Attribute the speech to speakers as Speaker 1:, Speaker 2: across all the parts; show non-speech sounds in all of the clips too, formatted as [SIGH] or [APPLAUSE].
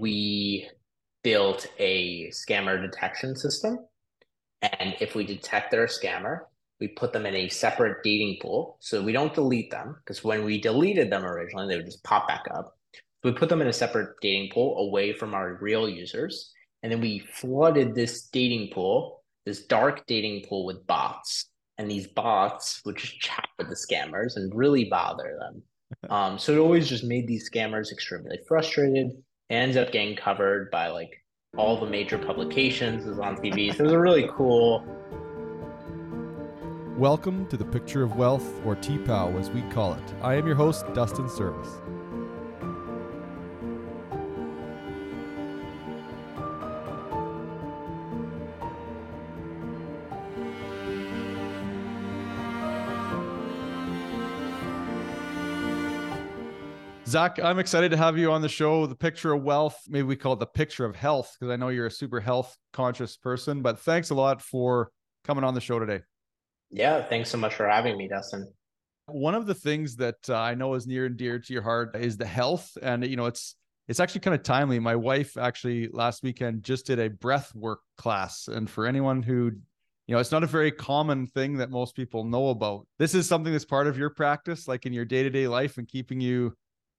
Speaker 1: we built a scammer detection system. And if we detect they're a scammer, we put them in a separate dating pool. So we don't delete them because when we deleted them originally, they would just pop back up. So we put them in a separate dating pool away from our real users. And then we flooded this dating pool, this dark dating pool with bots. And these bots would just chat with the scammers and really bother them. [LAUGHS] Um, so it always just made these scammers extremely frustrated. Ends up getting covered by like all the major publications, is on TV. So it was a really cool
Speaker 2: Welcome to the Picture of Wealth, or TPOW as we call it. I am your host, Dustin Service. Zach, I'm excited to have you on the show. The picture of wealth, maybe we call it the picture of health, because I know you're a super health conscious person. But thanks a lot for coming on the show today.
Speaker 1: Yeah, thanks so much for having me, Dustin.
Speaker 2: One of the things that uh, I know is near and dear to your heart is the health, and you know it's it's actually kind of timely. My wife actually last weekend just did a breath work class, and for anyone who you know it's not a very common thing that most people know about. This is something that's part of your practice, like in your day to day life, and keeping you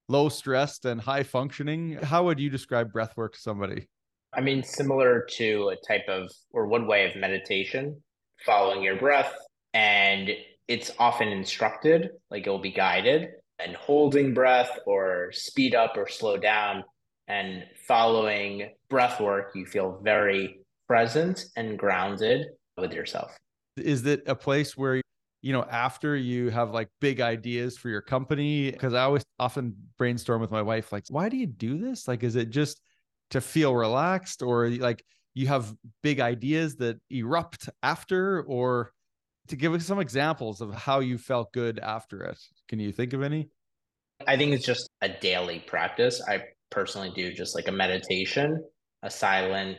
Speaker 2: low stressed and high functioning. How would you describe breath work to somebody?
Speaker 1: I mean, similar to a type of or one way of meditation, following your breath and it's often instructed, like it will be guided and holding breath or speed up or slow down. And following breath work, you feel very present and grounded with yourself.
Speaker 2: Is it a place where, you know, after you have like big ideas for your company? Because I always often brainstorm with my wife, like, why do you do this? Like, is it just to feel relaxed or like you have big ideas that erupt after? Or to give us some examples of how you felt good after it. Can you think of any?
Speaker 1: I think it's just a daily practice. I personally do just like a meditation, a silent,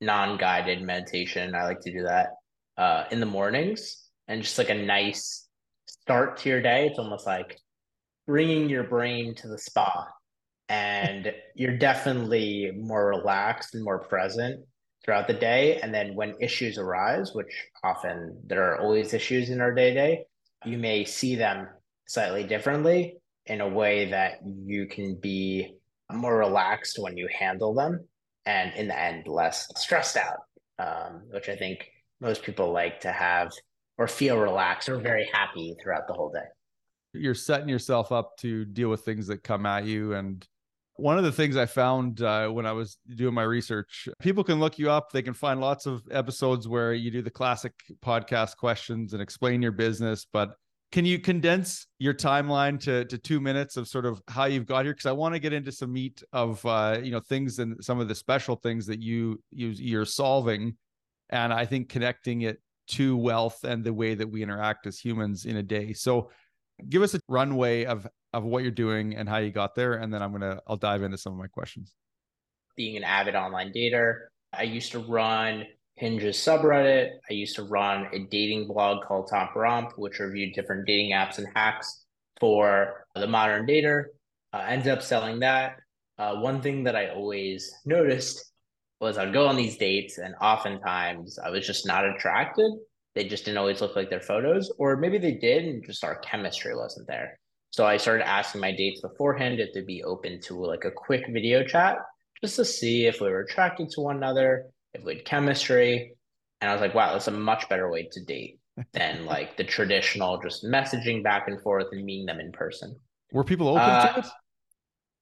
Speaker 1: non guided meditation. I like to do that uh, in the mornings and just like a nice start to your day. It's almost like bringing your brain to the spa and [LAUGHS] you're definitely more relaxed and more present throughout the day. And then when issues arise, which often there are always issues in our day to day, you may see them slightly differently in a way that you can be more relaxed when you handle them and in the end less stressed out um, which i think most people like to have or feel relaxed or very happy throughout the whole day
Speaker 2: you're setting yourself up to deal with things that come at you and one of the things I found uh, when I was doing my research, people can look you up. They can find lots of episodes where you do the classic podcast questions and explain your business. But can you condense your timeline to, to two minutes of sort of how you've got here? Because I want to get into some meat of uh, you know things and some of the special things that you, you you're solving, and I think connecting it to wealth and the way that we interact as humans in a day. So give us a runway of of what you're doing and how you got there, and then I'm gonna I'll dive into some of my questions.
Speaker 1: Being an avid online dater, I used to run Hinge's subreddit. I used to run a dating blog called Top Romp, which reviewed different dating apps and hacks for the modern dater. Uh, ended up selling that. Uh, one thing that I always noticed was I'd go on these dates, and oftentimes I was just not attracted. They just didn't always look like their photos, or maybe they did, and just our chemistry wasn't there. So I started asking my dates beforehand if they'd be open to like a quick video chat just to see if we were attracted to one another, if we had chemistry. And I was like, wow, that's a much better way to date than [LAUGHS] like the traditional just messaging back and forth and meeting them in person.
Speaker 2: Were people open uh, to it?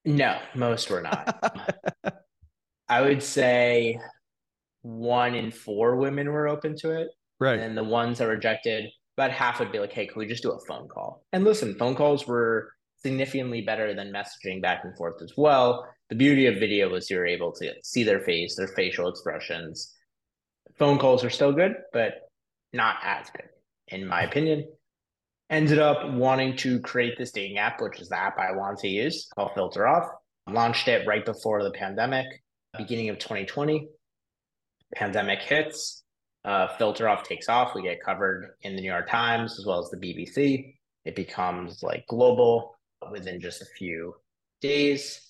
Speaker 1: No, most were not. [LAUGHS] I would say one in four women were open to it.
Speaker 2: Right.
Speaker 1: And the ones that rejected about half would be like, hey, can we just do a phone call? And listen, phone calls were significantly better than messaging back and forth as well. The beauty of video was you're able to see their face, their facial expressions. Phone calls are still good, but not as good, in my opinion. Ended up wanting to create this dating app, which is the app I want to use called Filter Off. Launched it right before the pandemic, beginning of 2020. Pandemic hits uh, filter off takes off. We get covered in the New York Times as well as the BBC. It becomes like global within just a few days.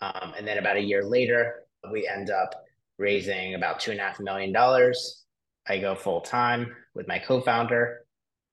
Speaker 1: Um, and then about a year later, we end up raising about two and a half million dollars. I go full time with my co-founder,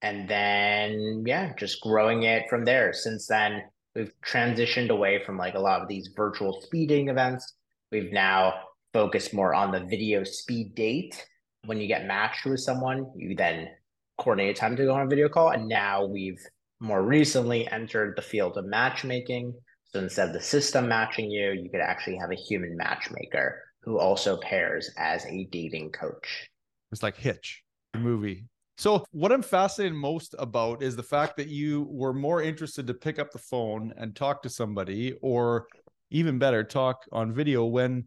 Speaker 1: and then yeah, just growing it from there. Since then, we've transitioned away from like a lot of these virtual speeding events. We've now focused more on the video speed date. When you get matched with someone, you then coordinate a time to go on a video call. And now we've more recently entered the field of matchmaking. So instead of the system matching you, you could actually have a human matchmaker who also pairs as a dating coach.
Speaker 2: It's like Hitch, the movie. So, what I'm fascinated most about is the fact that you were more interested to pick up the phone and talk to somebody, or even better, talk on video when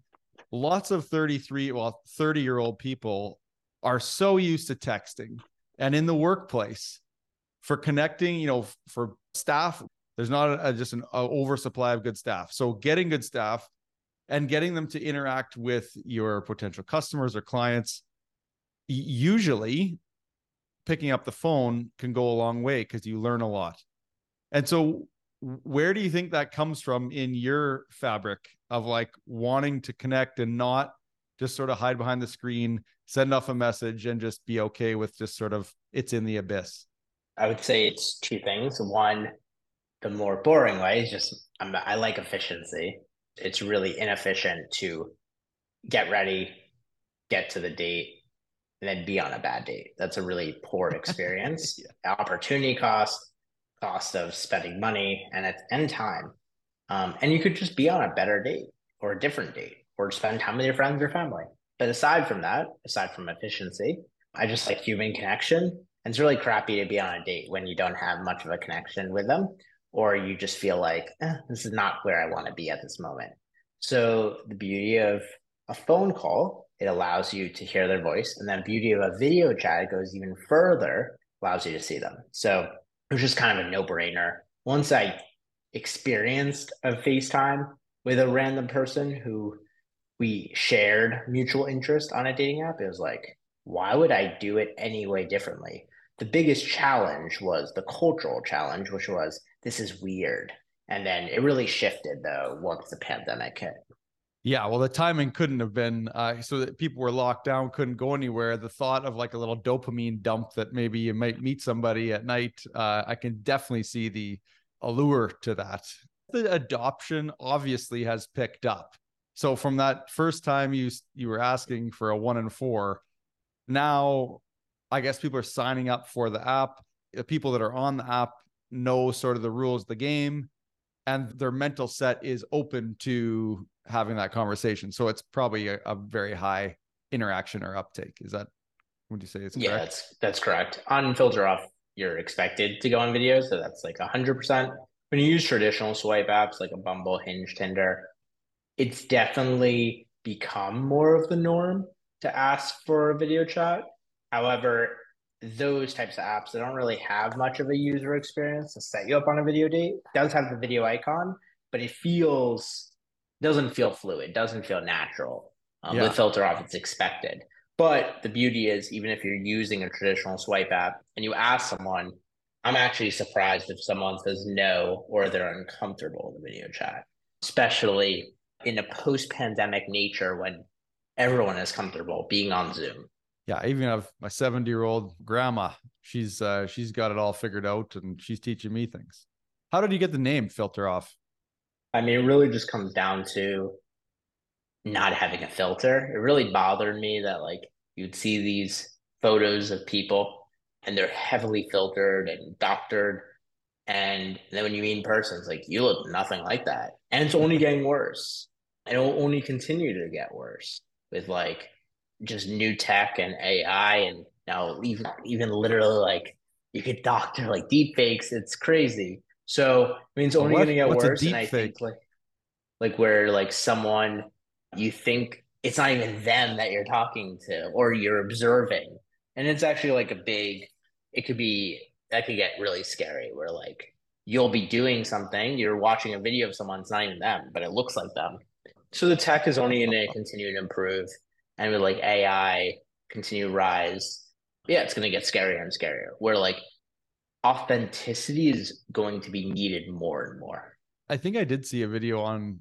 Speaker 2: lots of 33, well, 30 year old people are so used to texting and in the workplace for connecting, you know, for staff, there's not a, just an oversupply of good staff. So, getting good staff and getting them to interact with your potential customers or clients usually picking up the phone can go a long way because you learn a lot. And so, where do you think that comes from in your fabric of like wanting to connect and not just sort of hide behind the screen, send off a message, and just be okay with just sort of it's in the abyss?
Speaker 1: I would say it's two things. One, the more boring way is just I'm, I like efficiency. It's really inefficient to get ready, get to the date, and then be on a bad date. That's a really poor [LAUGHS] experience. yeah. Opportunity cost, cost of spending money, and at end time. Um, and you could just be on a better date or a different date or spend time with your friends or family. But aside from that, aside from efficiency, I just like human connection. And it's really crappy to be on a date when you don't have much of a connection with them, or you just feel like eh, this is not where I want to be at this moment. So the beauty of a phone call it allows you to hear their voice. And then beauty of a video chat, goes even further, allows you to see them. So it was just kind of a no-brainer. Once I experienced a FaceTime with a random person who we shared mutual interest on a dating app, it was like, why would I do it any way differently? The biggest challenge was the cultural challenge, which was this is weird. And then it really shifted though once the pandemic hit.
Speaker 2: Yeah, well, the timing couldn't have been uh, so that people were locked down, couldn't go anywhere. The thought of like a little dopamine dump that maybe you might meet somebody at night, uh, I can definitely see the allure to that. The adoption obviously has picked up. So from that first time you you were asking for a one and four, now I guess people are signing up for the app. The people that are on the app know sort of the rules of the game, and their mental set is open to having that conversation. So it's probably a, a very high interaction or uptake. Is that would you say it's correct?
Speaker 1: yeah, that's that's correct. On filter off, you're expected to go on video, so that's like hundred percent. When you use traditional swipe apps like a Bumble, Hinge, Tinder, it's definitely become more of the norm to ask for a video chat. However, those types of apps they don't really have much of a user experience to set you up on a video date. It does have the video icon, but it feels doesn't feel fluid, doesn't feel natural. Um, yeah. With filter off, it's expected. But the beauty is, even if you're using a traditional swipe app and you ask someone, I'm actually surprised if someone says no or they're uncomfortable in the video chat, especially in a post pandemic nature when everyone is comfortable being on Zoom.
Speaker 2: Yeah, I even have my 70 year old grandma. She's uh, she's got it all figured out and she's teaching me things. How did you get the name filter off?
Speaker 1: I mean, it really just comes down to not having a filter. It really bothered me that like you'd see these photos of people and they're heavily filtered and doctored. And then when you meet in person, it's like you look nothing like that. And it's only [LAUGHS] getting worse. And it'll only continue to get worse with like just new tech and AI and now even even literally like you could doctor like deep fakes. It's crazy. So I mean, it's only going to get worse. and I fake? think like, like where like someone you think it's not even them that you're talking to or you're observing, and it's actually like a big. It could be that could get really scary. Where like you'll be doing something, you're watching a video of someone, it's not even them, but it looks like them. So the tech is only going to continue to improve, and with like AI continue to rise, yeah, it's going to get scarier and scarier. Where like authenticity is going to be needed more and more.
Speaker 2: I think I did see a video on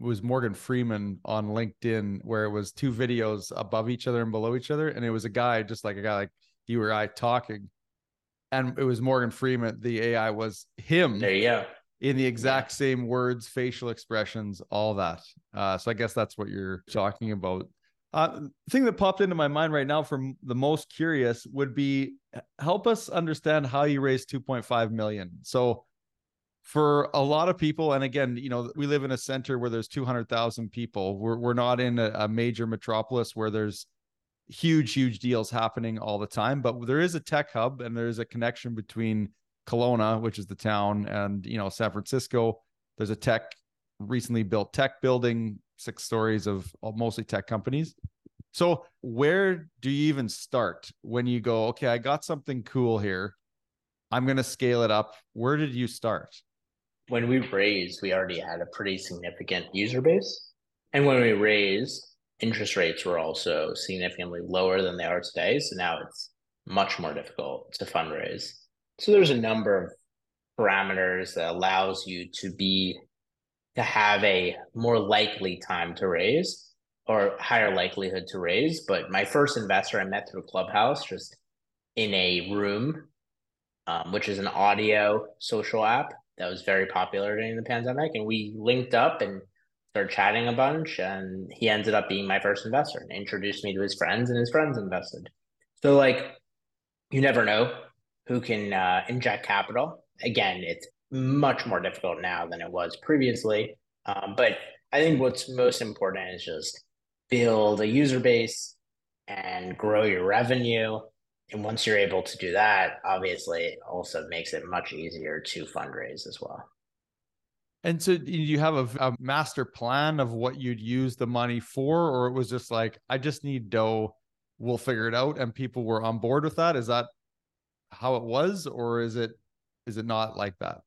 Speaker 2: was Morgan Freeman on LinkedIn, where it was two videos above each other and below each other, and it was a guy just like a guy like you or I talking, and it was Morgan Freeman. The AI was him.
Speaker 1: There you go.
Speaker 2: In the exact same words, facial expressions, all that. Uh, so I guess that's what you're talking about. Uh, thing that popped into my mind right now from the most curious would be help us understand how you raised 2.5 million. So for a lot of people, and again, you know, we live in a center where there's 200,000 people. We're, we're not in a, a major metropolis where there's huge, huge deals happening all the time, but there is a tech hub and there's a connection between Kelowna, which is the town, and, you know, San Francisco. There's a tech recently built tech building six stories of mostly tech companies. So, where do you even start when you go, okay, I got something cool here. I'm going to scale it up. Where did you start?
Speaker 1: When we raised, we already had a pretty significant user base. And when we raised, interest rates were also significantly lower than they are today. So now it's much more difficult to fundraise. So there's a number of parameters that allows you to be to have a more likely time to raise or higher likelihood to raise. But my first investor I met through Clubhouse, just in a room, um, which is an audio social app that was very popular during the pandemic. And we linked up and started chatting a bunch. And he ended up being my first investor and introduced me to his friends, and his friends invested. So, like, you never know who can uh, inject capital. Again, it's much more difficult now than it was previously. Um, but I think what's most important is just build a user base and grow your revenue. And once you're able to do that, obviously, it also makes it much easier to fundraise as well.
Speaker 2: And so, do you have a, a master plan of what you'd use the money for, or it was just like, I just need dough, we'll figure it out, and people were on board with that? Is that how it was, or is it is it not like that?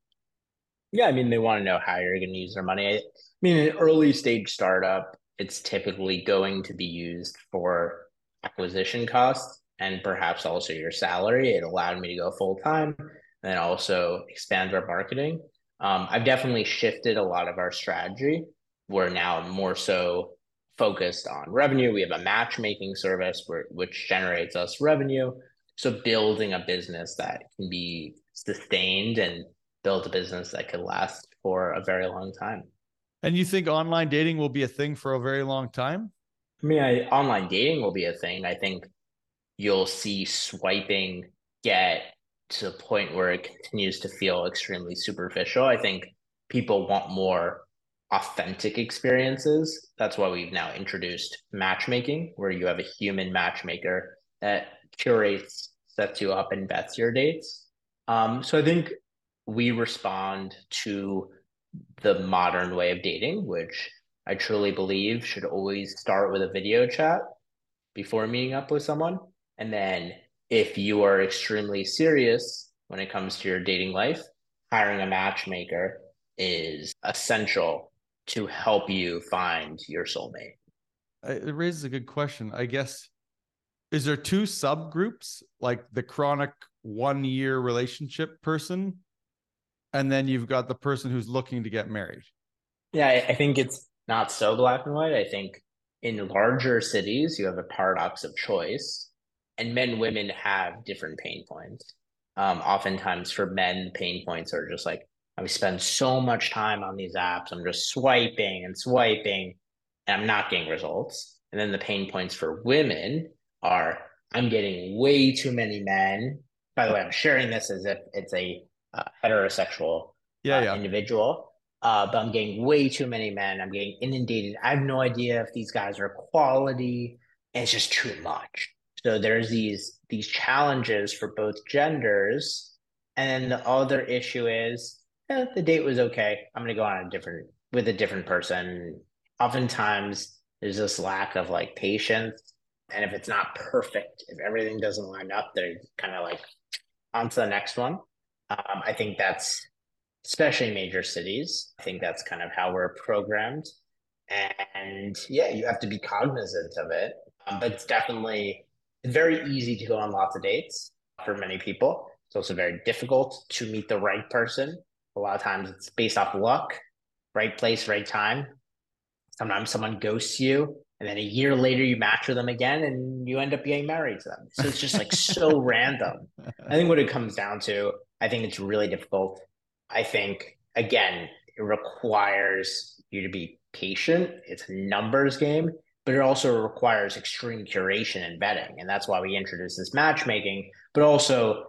Speaker 1: Yeah, I mean, they want to know how you're going to use their money. I mean, an early stage startup, it's typically going to be used for acquisition costs and perhaps also your salary. It allowed me to go full time and also expand our marketing. Um, I've definitely shifted a lot of our strategy. We're now more so focused on revenue. We have a matchmaking service which generates us revenue. So building a business that can be sustained and build a business that could last for a very long time.
Speaker 2: And you think online dating will be a thing for a very long time?
Speaker 1: I mean, I, online dating will be a thing. I think you'll see swiping get to the point where it continues to feel extremely superficial. I think people want more authentic experiences. That's why we've now introduced matchmaking, where you have a human matchmaker that curates, sets you up, and vets your dates. Um, so I think we respond to the modern way of dating, which I truly believe should always start with a video chat before meeting up with someone. And then if you are extremely serious when it comes to your dating life, hiring a matchmaker is essential to help you find your soulmate.
Speaker 2: It raises a good question. I guess is there two subgroups like the chronic one year relationship person and then you've got the person who's looking to get married.
Speaker 1: Yeah, I think it's not so black and white. I think in larger cities, you have a paradox of choice, and men, women have different pain points. Um, oftentimes, for men, the pain points are just like, I spend so much time on these apps. I'm just swiping and swiping, and I'm not getting results. And then the pain points for women are, I'm getting way too many men. By the way, I'm sharing this as if it's a uh, heterosexual
Speaker 2: yeah,
Speaker 1: uh,
Speaker 2: yeah.
Speaker 1: individual. Uh, but I'm getting way too many men. I'm getting inundated. I have no idea if these guys are quality. And it's just too much. So there's these these challenges for both genders. And then the other issue is eh, the date was okay. I'm gonna go on a different with a different person. Oftentimes there's this lack of like patience. And if it's not perfect, if everything doesn't line up, they're kind of like on to the next one. Um, I think that's especially major cities. I think that's kind of how we're programmed. And yeah, you have to be cognizant of it. Um, but it's definitely very easy to go on lots of dates for many people. It's also very difficult to meet the right person. A lot of times it's based off luck, right place, right time. Sometimes someone ghosts you, and then a year later you match with them again, and you end up getting married to them. So it's just like so [LAUGHS] random. I think what it comes down to, I think it's really difficult. I think again, it requires you to be patient. It's a numbers game, but it also requires extreme curation and vetting. And that's why we introduced this matchmaking. But also,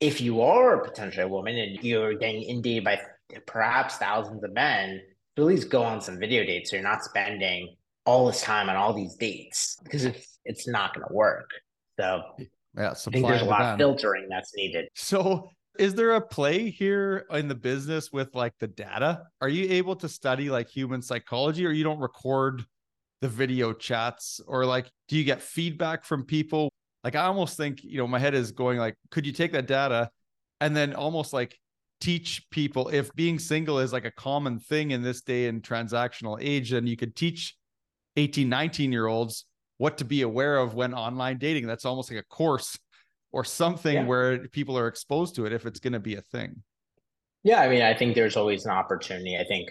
Speaker 1: if you are potentially a woman and you're getting inundated by perhaps thousands of men, at least go on some video dates so you're not spending all this time on all these dates because it's it's not going to work. So
Speaker 2: yeah,
Speaker 1: I think there's a lot of filtering that's needed.
Speaker 2: So is there a play here in the business with like the data? Are you able to study like human psychology or you don't record the video chats or like do you get feedback from people? Like I almost think, you know, my head is going like could you take that data and then almost like teach people if being single is like a common thing in this day and transactional age then you could teach 18 19 year olds what to be aware of when online dating. That's almost like a course [LAUGHS] or something yeah. where people are exposed to it if it's going to be a thing.
Speaker 1: Yeah i mean i think there's always an opportunity. I think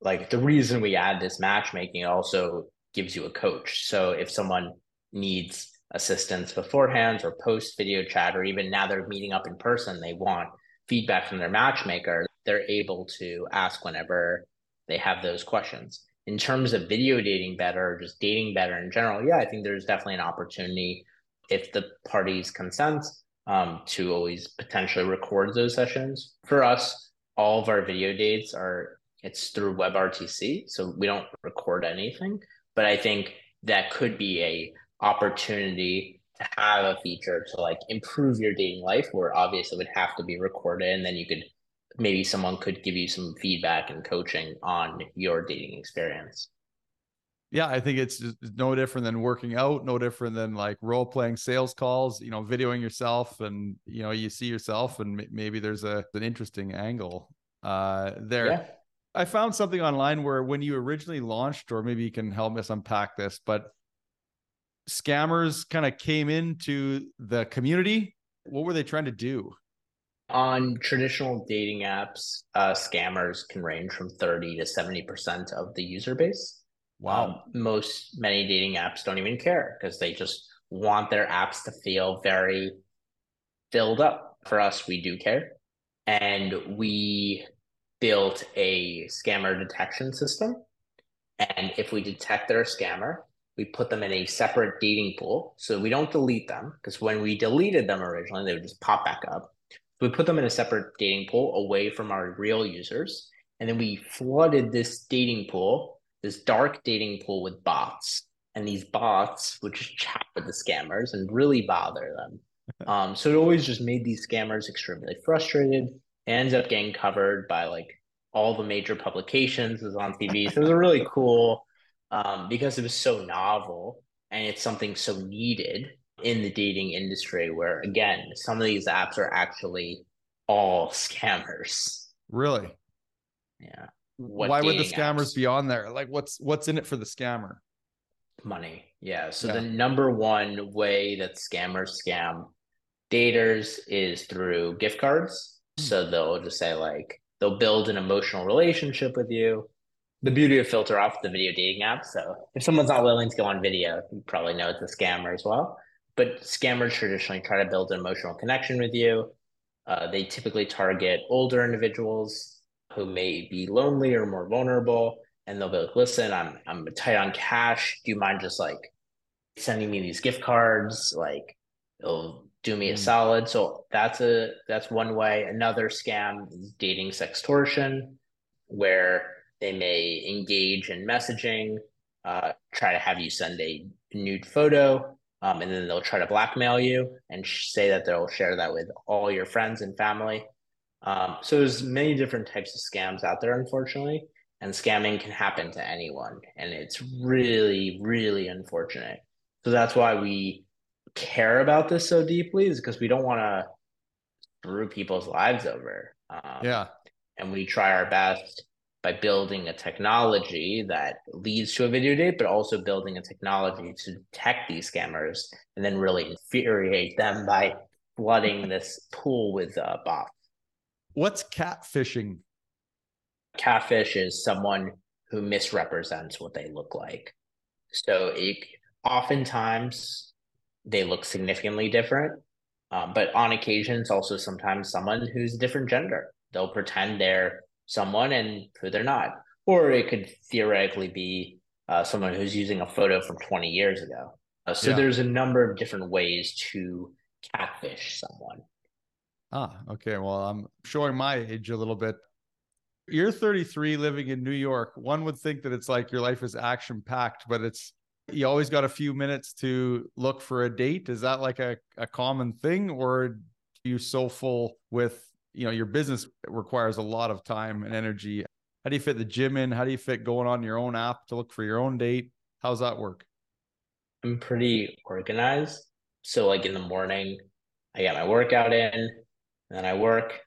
Speaker 1: like the reason we add this matchmaking also gives you a coach. So if someone needs assistance beforehand or post video chat or even now they're meeting up in person they want feedback from their matchmaker they're able to ask whenever they have those questions in terms of video dating better just dating better in general, yeah, I think there's definitely an opportunity if the parties consent um, to always potentially record those sessions. For us, all of our video dates are it's through WebRTC, so we don't record anything. But I think that could be a opportunity to have a feature to like improve your dating life, where obviously it would have to be recorded, and then you could maybe someone could give you some feedback and coaching on your dating experience.
Speaker 2: Yeah, I think it's no different than working out, no different than like role playing sales calls, you know, videoing yourself and you know, you see yourself and maybe there's a an interesting angle uh there. Yeah. I found something online where when you originally launched or maybe you can help us unpack this, but scammers kind of came into the community. What were they trying to do?
Speaker 1: On traditional dating apps, uh, scammers can range from 30 to 70% of the user base.
Speaker 2: Wow.
Speaker 1: Um, most, many dating apps don't even care because they just want their apps to feel very filled up. For us, we do care. And we built a scammer detection system. And if we detect they're a scammer, we put them in a separate dating pool. So we don't delete them because when we deleted them originally, they would just pop back up we put them in a separate dating pool away from our real users. And then we flooded this dating pool, this dark dating pool with bots. And these bots would just chat with the scammers and really bother them. [LAUGHS] Um, so it always just made these scammers extremely frustrated. ends up getting covered by like all the major publications, was on TV. So it was a really cool um, because it was so novel and it's something so needed in the dating industry where again some of these apps are actually all scammers.
Speaker 2: Really?
Speaker 1: Yeah.
Speaker 2: What why would the scammers apps? be on there? Like what's what's in it for the scammer?
Speaker 1: Money. Yeah. So yeah. the number one way that scammers scam daters is through gift cards. Hmm. so they'll just say like they'll build an emotional relationship with you. The beauty of filter off the video dating app. So if someone's not willing to go on video you probably know it's a scammer as well but scammers traditionally try to build an emotional connection with you. Uh, they typically target older individuals who may be lonely or more vulnerable, and they'll be like, "Listen, I'm I'm tight on cash. Do you mind just like sending me these gift cards? Like, it'll do me a mm. solid." So that's a that's one way. Another scam is dating sextortion, where they may engage in messaging, uh, try to have you send a nude photo um, and then they'll try to blackmail you and say that they'll share that with all your friends and family. Um, so there's many different types of scams out there, unfortunately, and scamming can happen to anyone, and it's really, really unfortunate. So that's why we care about this so deeply, is because we don't want to screw people's lives over.
Speaker 2: Um, yeah,
Speaker 1: and we try our best by building a technology that leads to a video date, but also building a technology to detect these scammers and then really infuriate them by flooding [LAUGHS] this pool with uh, bots.
Speaker 2: What's catfishing?
Speaker 1: Catfish is someone who misrepresents what they look like. So it, oftentimes they look significantly different, um, but on occasions also sometimes someone who's a different gender. They'll pretend they're someone and who they're not, or it could theoretically be uh, someone who's using a photo from 20 years ago. Uh, so yeah. there's a number of different ways to catfish someone.
Speaker 2: Ah, okay. Well, I'm showing my age a little bit. You're 33 living in New York. One would think that it's like your life is action packed, but it's you always got a few minutes to look for a date. Is that like a, a common thing, or you so full with you know your business requires a lot of time and energy? How do you fit the gym in? How do you fit going on your own app to look for your own date? How's that work?
Speaker 1: I'm pretty organized. So like in the morning, I get my workout in, and then I work,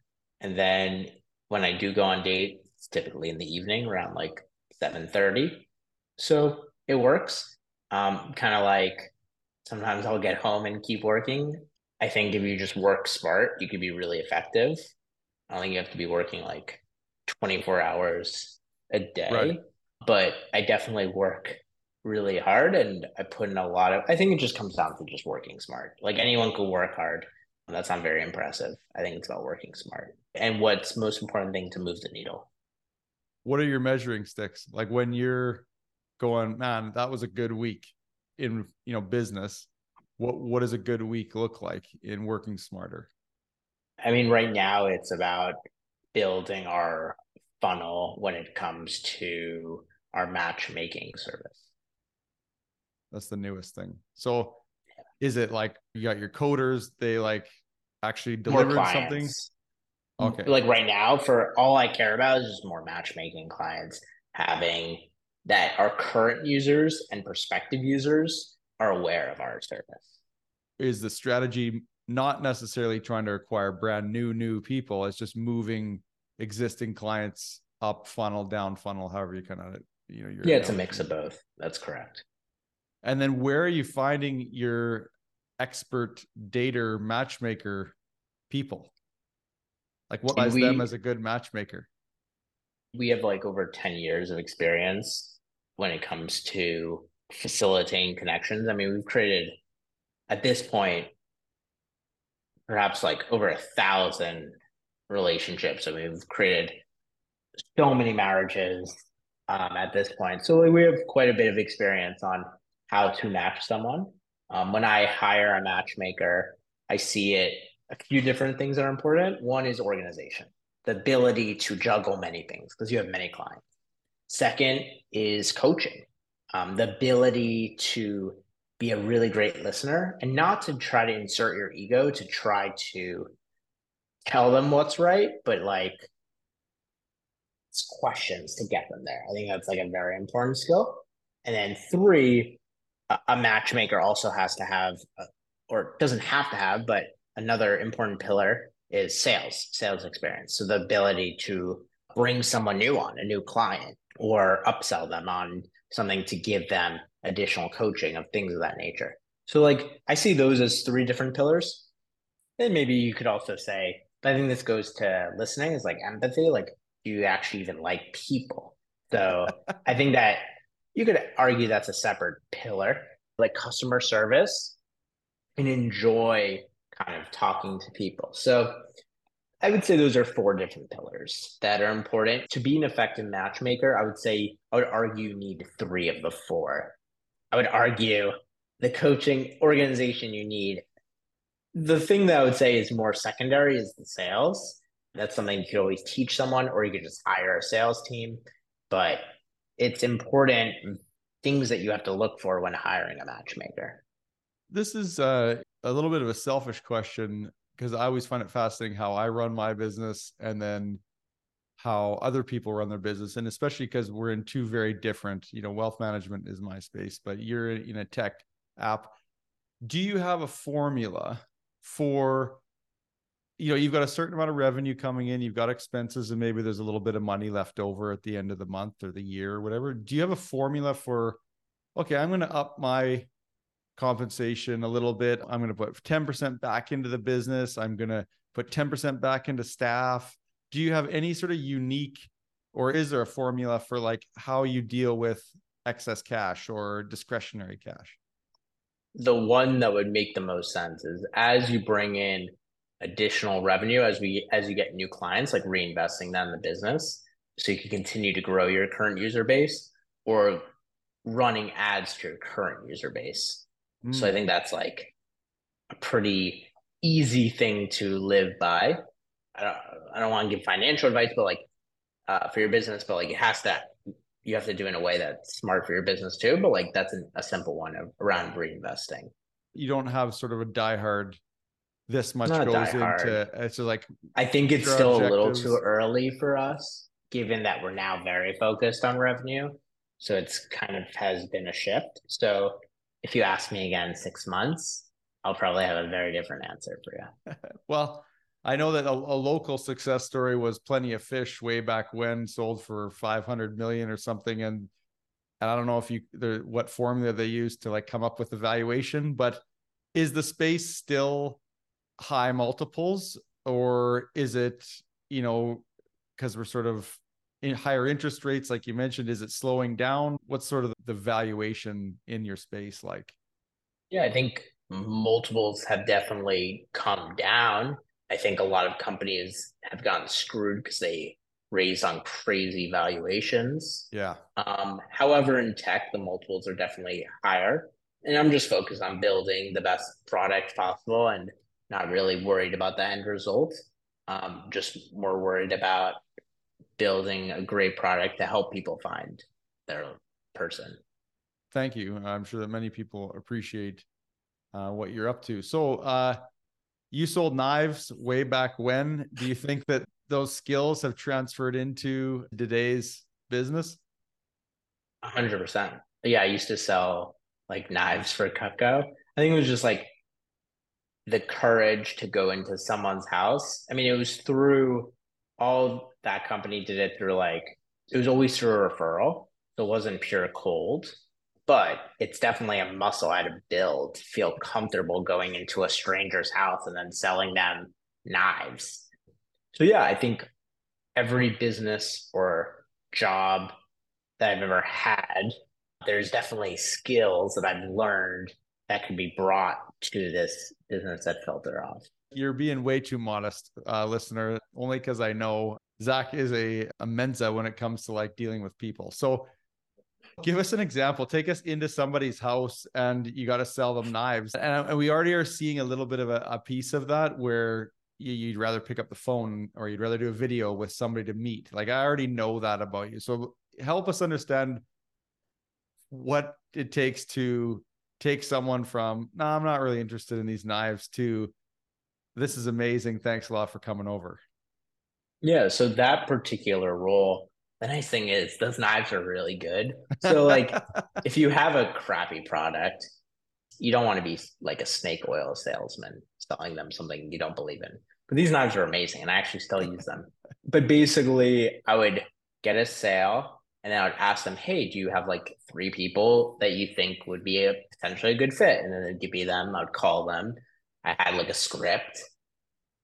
Speaker 1: and then when I do go on date, it's typically in the evening around like 7:30. So it works. Um, kind of like sometimes I'll get home and keep working. I think if you just work smart, you could be really effective. I don't think you have to be working like 24 hours a day, right. but I definitely work really hard and I put in a lot of I think it just comes down to just working smart. Like anyone could work hard. That's not very impressive. I think it's about working smart. And what's most important thing to move the needle.
Speaker 2: What are your measuring sticks? Like when you're going, man, that was a good week in you know business. What what does a good week look like in working smarter?
Speaker 1: I mean, right now it's about building our funnel when it comes to our matchmaking service.
Speaker 2: That's the newest thing. So is it like you got your coders, they like actually deliver something?
Speaker 1: Okay. Like right now, for all I care about is just more matchmaking clients having that our current users and prospective users are aware of our service.
Speaker 2: Is the strategy not necessarily trying to acquire brand new new people? It's just moving existing clients up funnel, down funnel, however you kind of you know.
Speaker 1: Yeah, it's a mix of both. That's correct.
Speaker 2: And then where are you finding your expert dater matchmaker people? Like what is them as a good matchmaker?
Speaker 1: We have like over 10 years of experience when it comes to facilitating connections. I mean, we've created at this point perhaps like over a thousand relationships. Mean, we've created so many marriages um, at this point. So we have quite a bit of experience on how to match someone. Um, when I hire a matchmaker, I see it a few different things that are important. One is organization, the ability to juggle many things because you have many clients. Second is coaching, um, the ability to be a really great listener and not to try to insert your ego to try to tell them what's right, but like it's questions to get them there. I think that's like a very important skill. And then three, a, matchmaker also has to have, uh, or doesn't have to have, but another important pillar is sales, sales experience. So the ability to bring someone new on, a new client, or upsell them on something to give them additional coaching of things of that nature. So, like, I see those as three different pillars. And maybe you could also say, But I think this goes to listening is like empathy. Like, do you actually even like people? So, I think that you could argue that's a separate pillar, like customer service and enjoy kind of talking to people. So I would say those are four different pillars that are important. To be an effective matchmaker, I would say, I would argue you need three of the four. I would argue the coaching organization you need. The thing that I would say is more secondary is the sales. That's something you could always teach someone, or you could just hire a sales team. But it's important things that you have to look for when hiring a matchmaker.
Speaker 2: This is uh, a little bit of a selfish question because I always find it fascinating how I run my business and then how other people run their business and especially because we're in two very different you know wealth management is my space but you're in a tech app. Do you have a formula for you know you've got a certain amount of revenue coming in you've got expenses and maybe there's a little bit of money left over at the end of the month or the year or whatever. Do you have a formula for okay i'm going to up my compensation a little bit i'm going to put 10% back into the business i'm going to put 10% back into staff do you have any sort of unique or is there a formula for like how you deal with excess cash or discretionary cash?
Speaker 1: The one that would make the most sense is as you bring in additional revenue as we as you get new clients, like reinvesting that in the business so you can continue to grow your current user base or running ads to your current user base. Mm. So I think that's like a pretty easy thing to live by. I don't I don't want to give financial advice, but like uh, for your business, but like it has to you have to do in a way that's smart for your business too. But like that's an, a simple one of, around reinvesting.
Speaker 2: You don't have sort of a diehard. This much Not goes into it's just like
Speaker 1: I think it's still objectives. a little too early for us, given that we're now very focused on revenue. So it's kind of has been a shift. So if you ask me again six months, I'll probably have a very different answer for you. [LAUGHS]
Speaker 2: well, I know that a, a, local success story was Plenty of Fish way back when, sold for 500 million or something, and and I don't know if you the what formula they used to like come up with the valuation, but is the space still high multiples, or is it you know because we're sort of in higher interest rates, like you mentioned, is it slowing down? What's sort of the valuation in your space like?
Speaker 1: Yeah, I think multiples have definitely come down I think a lot of companies have gotten screwed because they raise on crazy valuations.
Speaker 2: Yeah.
Speaker 1: Um, however, in tech, the multiples are definitely higher. And I'm just focused on building the best product possible and not really worried about the end result. Um, just more worried about building a great product to help people find their person.
Speaker 2: Thank you. I'm sure that many people appreciate uh, what you're up to. So, uh, you sold knives way back when. Do you think that those skills have transferred into today's business?
Speaker 1: Hundred percent. Yeah, I used to sell like knives for Cutco. I think it was just like the courage to go into someone's house. I mean, it was through all that company did it through like it was always through a referral. So it wasn't pure cold but it's definitely a muscle I had to build to feel comfortable going into a stranger's house and then selling them knives. So yeah, I think every business or job that I've ever had, there's definitely skills that I've learned that can be brought to this business that filter off.
Speaker 2: You're being way too modest, uh, listener, only because I know Zach is a, a Mensa when it comes to like dealing with people. So Give us an example. Take us into somebody's house and you got to sell them knives. And, and, we already are seeing a little bit of a, a piece of that where you, would rather pick up the phone or you'd rather do a video with somebody to meet. Like I already know that about you. So help us understand what it takes to take someone from, no, nah, I'm not really interested in these knives to this is amazing. Thanks a lot for coming over.
Speaker 1: Yeah. So that particular role the nice thing is those knives are really good. So like [LAUGHS] if you have a crappy product, you don't want to be like a snake oil salesman selling them something you don't believe in. But these knives are amazing and I actually still use them. [LAUGHS] But basically I would get a sale and then I would ask them, hey, do you have like three people that you think would be a potentially a good fit? And then give me them. I would call them. I had like a script.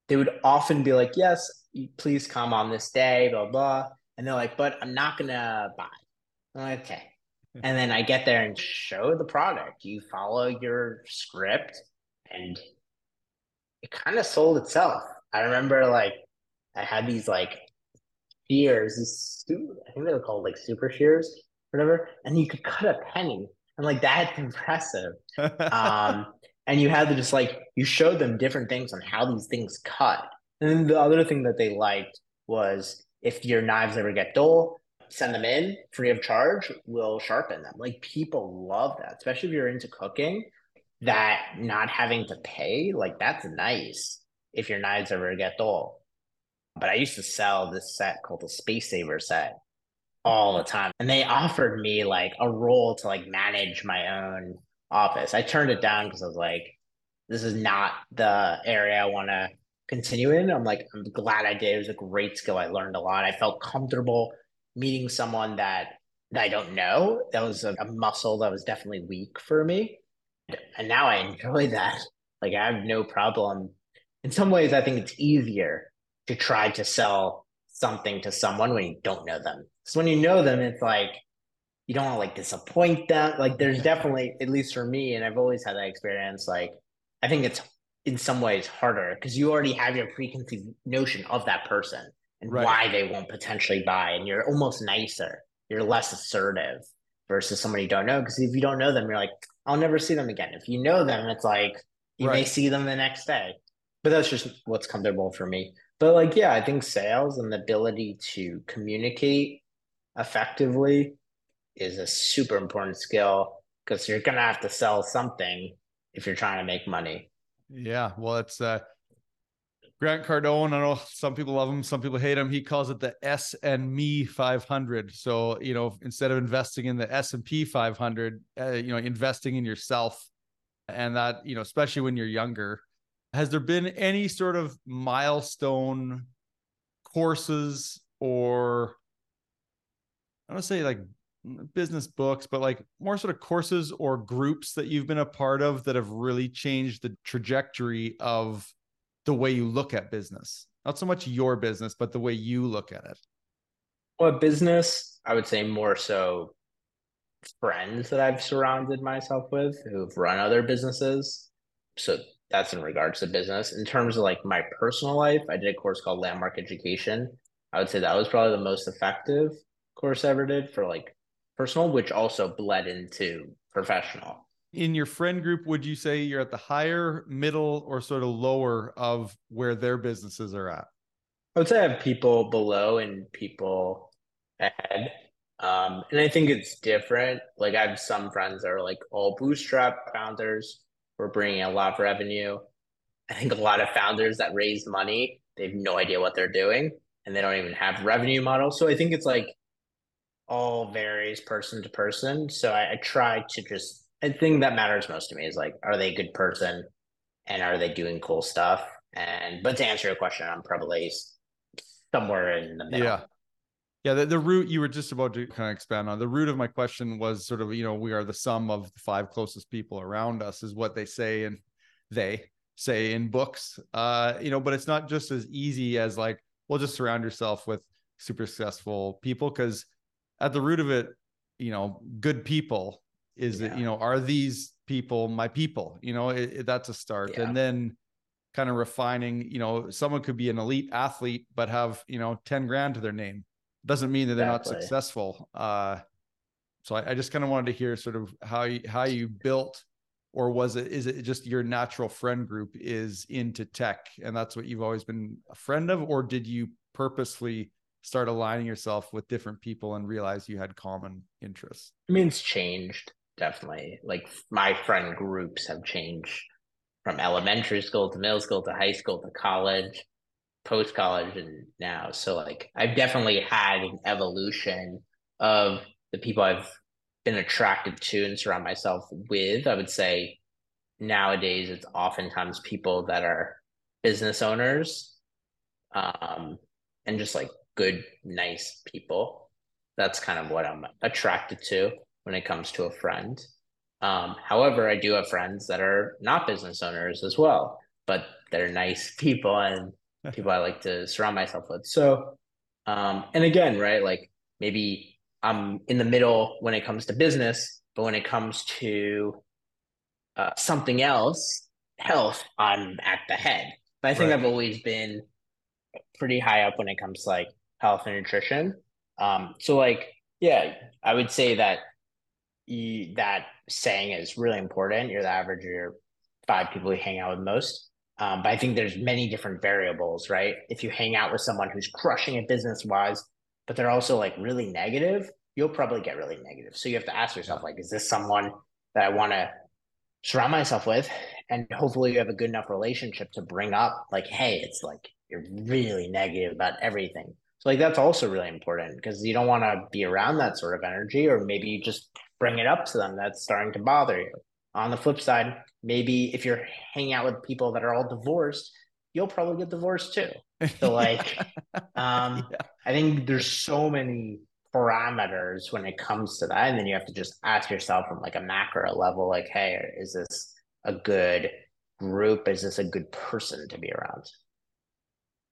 Speaker 1: They would often be like, yes, please come on this day, blah, blah. And they're like, but I'm not gonna buy. I'm like, okay. and then I get there and show the product. You follow your script and it kind of sold itself. I remember like I had these like shears, these I think they were called like super shears, whatever, and you could cut a penny. And like that's impressive. [LAUGHS] um, and you had to just like you showed them different things on how these things cut. And then the other thing that they liked was if your knives ever get dull, send them in free of charge. We'll sharpen them. Like people love that, especially if you're into cooking. That not having to pay, like that's nice if your knives ever get dull. But I used to sell this set called the Space Saver set all the time. And they offered me like a role to like manage my own office. I turned it down because I was like, this is not the area I want to continue in. I'm like, I'm glad I did. It was a great skill. I learned a lot. I felt comfortable meeting someone that, that I don't know. That was a, a muscle that was definitely weak for me. And now I enjoy that. Like I have no problem. In some ways, I think it's easier to try to sell something to someone when you don't know them. So when you know them, it's like you don't want to like disappoint them. Like there's definitely, at least for me, and I've always had that experience. Like I think it's in some ways harder because you already have your preconceived notion of that person and right. why they won't potentially buy, and you're almost nicer. You're less assertive versus somebody you don't know. Because if you don't know them, you're like, I'll never see them again. If you know them, it's like you right. may see them the next day. But that's just what's comfortable for me. But like, yeah, I think sales and the ability to communicate effectively is a super important skill because you're gonna have to sell something if you're trying to make money.
Speaker 2: Yeah, well, it's uh, Grant Cardone. I know some people love him, some people hate him. He calls it the S and Me 500. So you know, instead of investing in the S and P 500, uh, you know, investing in yourself, and that you know, especially when you're younger. Has there been any sort of milestone courses or I don't say like business books, but like more sort of courses or groups that you've been a part of that have really changed the trajectory of the way you look at business? Not so much your business, but the way you look at it.
Speaker 1: Well, business, I would say more so friends that I've surrounded myself with who've run other businesses. So that's in regards to business. In terms of like my personal life, I did a course called Landmark Education. I would say that was probably the most effective course I ever did for like personal, which also bled into professional.
Speaker 2: In your friend group, would you say you're at the higher, middle, or sort of lower of where their businesses are at?
Speaker 1: I would say I have people below and people ahead. Um, and I think it's different. Like I have some friends that are like all bootstrap founders. We're bringing a lot of revenue. I think a lot of founders that raise money, they have no idea what they're doing and they don't even have revenue models. So I think it's like all varies person to person. So I, I try to just the thing that matters most to me is like, are they a good person and are they doing cool stuff? And but to answer your question, I'm probably somewhere in the middle.
Speaker 2: Yeah. Yeah, the, the root you were just about to kind of expand on. The root of my question was sort of, you know, we are the sum of the five closest people around us, is what they say and they say in books. Uh, you know, but it's not just as easy as like, well, just surround yourself with super successful people because at the root of it, you know, good people is yeah. that, you know, are these people my people? You know, it, it, that's a start. Yeah. And then kind of refining, you know, someone could be an elite athlete, but have, you know, 10 grand to their name. Doesn't mean that they're exactly. not successful. Uh, so I, I just kind of wanted to hear sort of how you, how you built or was it is it just your natural friend group is into tech and that's what you've always been a friend of or did you purposely start aligning yourself with different people and realize you had common interests?
Speaker 1: I mean, it's changed definitely. Like my friend groups have changed from elementary school to middle school to high school to college, post college, and now. So, like, I've definitely had an evolution of the people I've been attracted to and surround myself with. I would say nowadays it's oftentimes people that are business owners um, and just like good, nice people. That's kind of what I'm attracted to when it comes to a friend. Um, however, I do have friends that are not business owners as well, but they're nice [LAUGHS] people and people I like to surround myself with. So, um, and again, right, like maybe I'm in the middle when it comes to business, but when it comes to uh, something else, health, I'm at the head. But I think right. I've always been pretty high up when it comes to like health and nutrition. Um, so like, yeah, I would say that you, that saying is really important. You're the average of your five people you hang out with most. Um, but I think there's many different variables, right? If you hang out with someone who's crushing it business wise, but they're also like really negative, you'll probably get really negative. So you have to ask yourself, like, is this someone that I want to surround myself with? And hopefully you have a good enough relationship to bring up, like, hey, it's like you're really negative about everything. So like that's also really important because you don't want to be around that sort of energy, or maybe you just bring it up to them that's starting to bother you. On the flip side, maybe if you're hanging out with people that are all divorced, you'll probably get divorced too. So like [LAUGHS] um yeah. I think there's so many parameters when it comes to that. And then you have to just ask yourself from like a macro level, like, hey, is this a good group? Is this a good person to be around?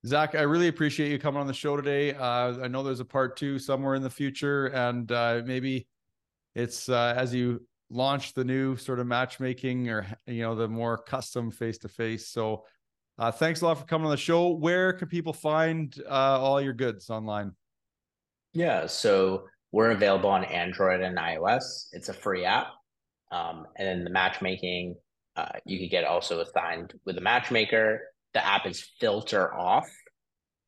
Speaker 2: Zach, I really appreciate you coming on the show today. Uh, I know there's a part two somewhere in the future, and uh, maybe it's uh, as you launch the new sort of matchmaking or you know the more custom face to face. So, uh, thanks a lot for coming on the show. Where can people find uh, all your goods online?
Speaker 1: Yeah, so we're available on Android and iOS. It's a free app, um, and then the matchmaking uh, you could get also assigned with a matchmaker the app is filter off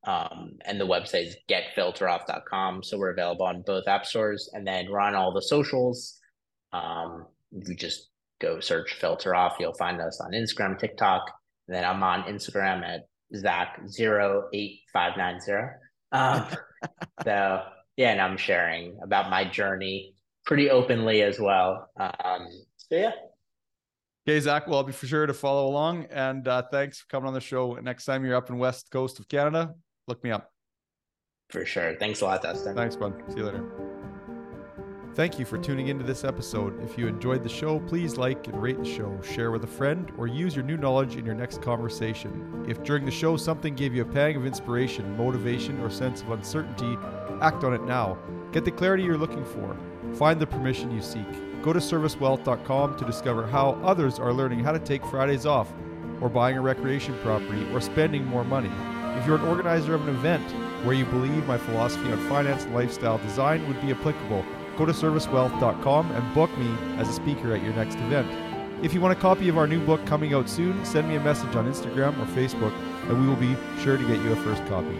Speaker 1: um, and the website is getfilteroff.com so we're available on both app stores. And then we're on all the socials. Um, you just go search filter off you'll find us on instagram tiktok. And then i'm on instagram at zach08590 um, [LAUGHS] so yeah and i'm sharing about my journey pretty openly as well. Um, so yeah
Speaker 2: Okay, Zach. Well, I'll be for sure to follow along. And uh, thanks for coming on the show. Next time you're up in West Coast of Canada, look me up.
Speaker 1: For sure. Thanks a lot, Dustin.
Speaker 2: Thanks, bud. See you later. Thank you for tuning into this episode. If you enjoyed the show, please like and rate the show, share with a friend, or use your new knowledge in your next conversation. If during the show something gave you a pang of inspiration, motivation, or sense of uncertainty, act on it now. Get the clarity you're looking for. Find the permission you seek. Go to servicewealth.com to discover how others are learning how to take Fridays off, or buying a recreation property, or spending more money. If you're an organizer of an event where you believe my philosophy on finance and lifestyle design would be applicable, go to servicewealth.com and book me as a speaker at your next event. If you want a copy of our new book coming out soon, send me a message on Instagram or Facebook, and we will be sure to get you a first copy.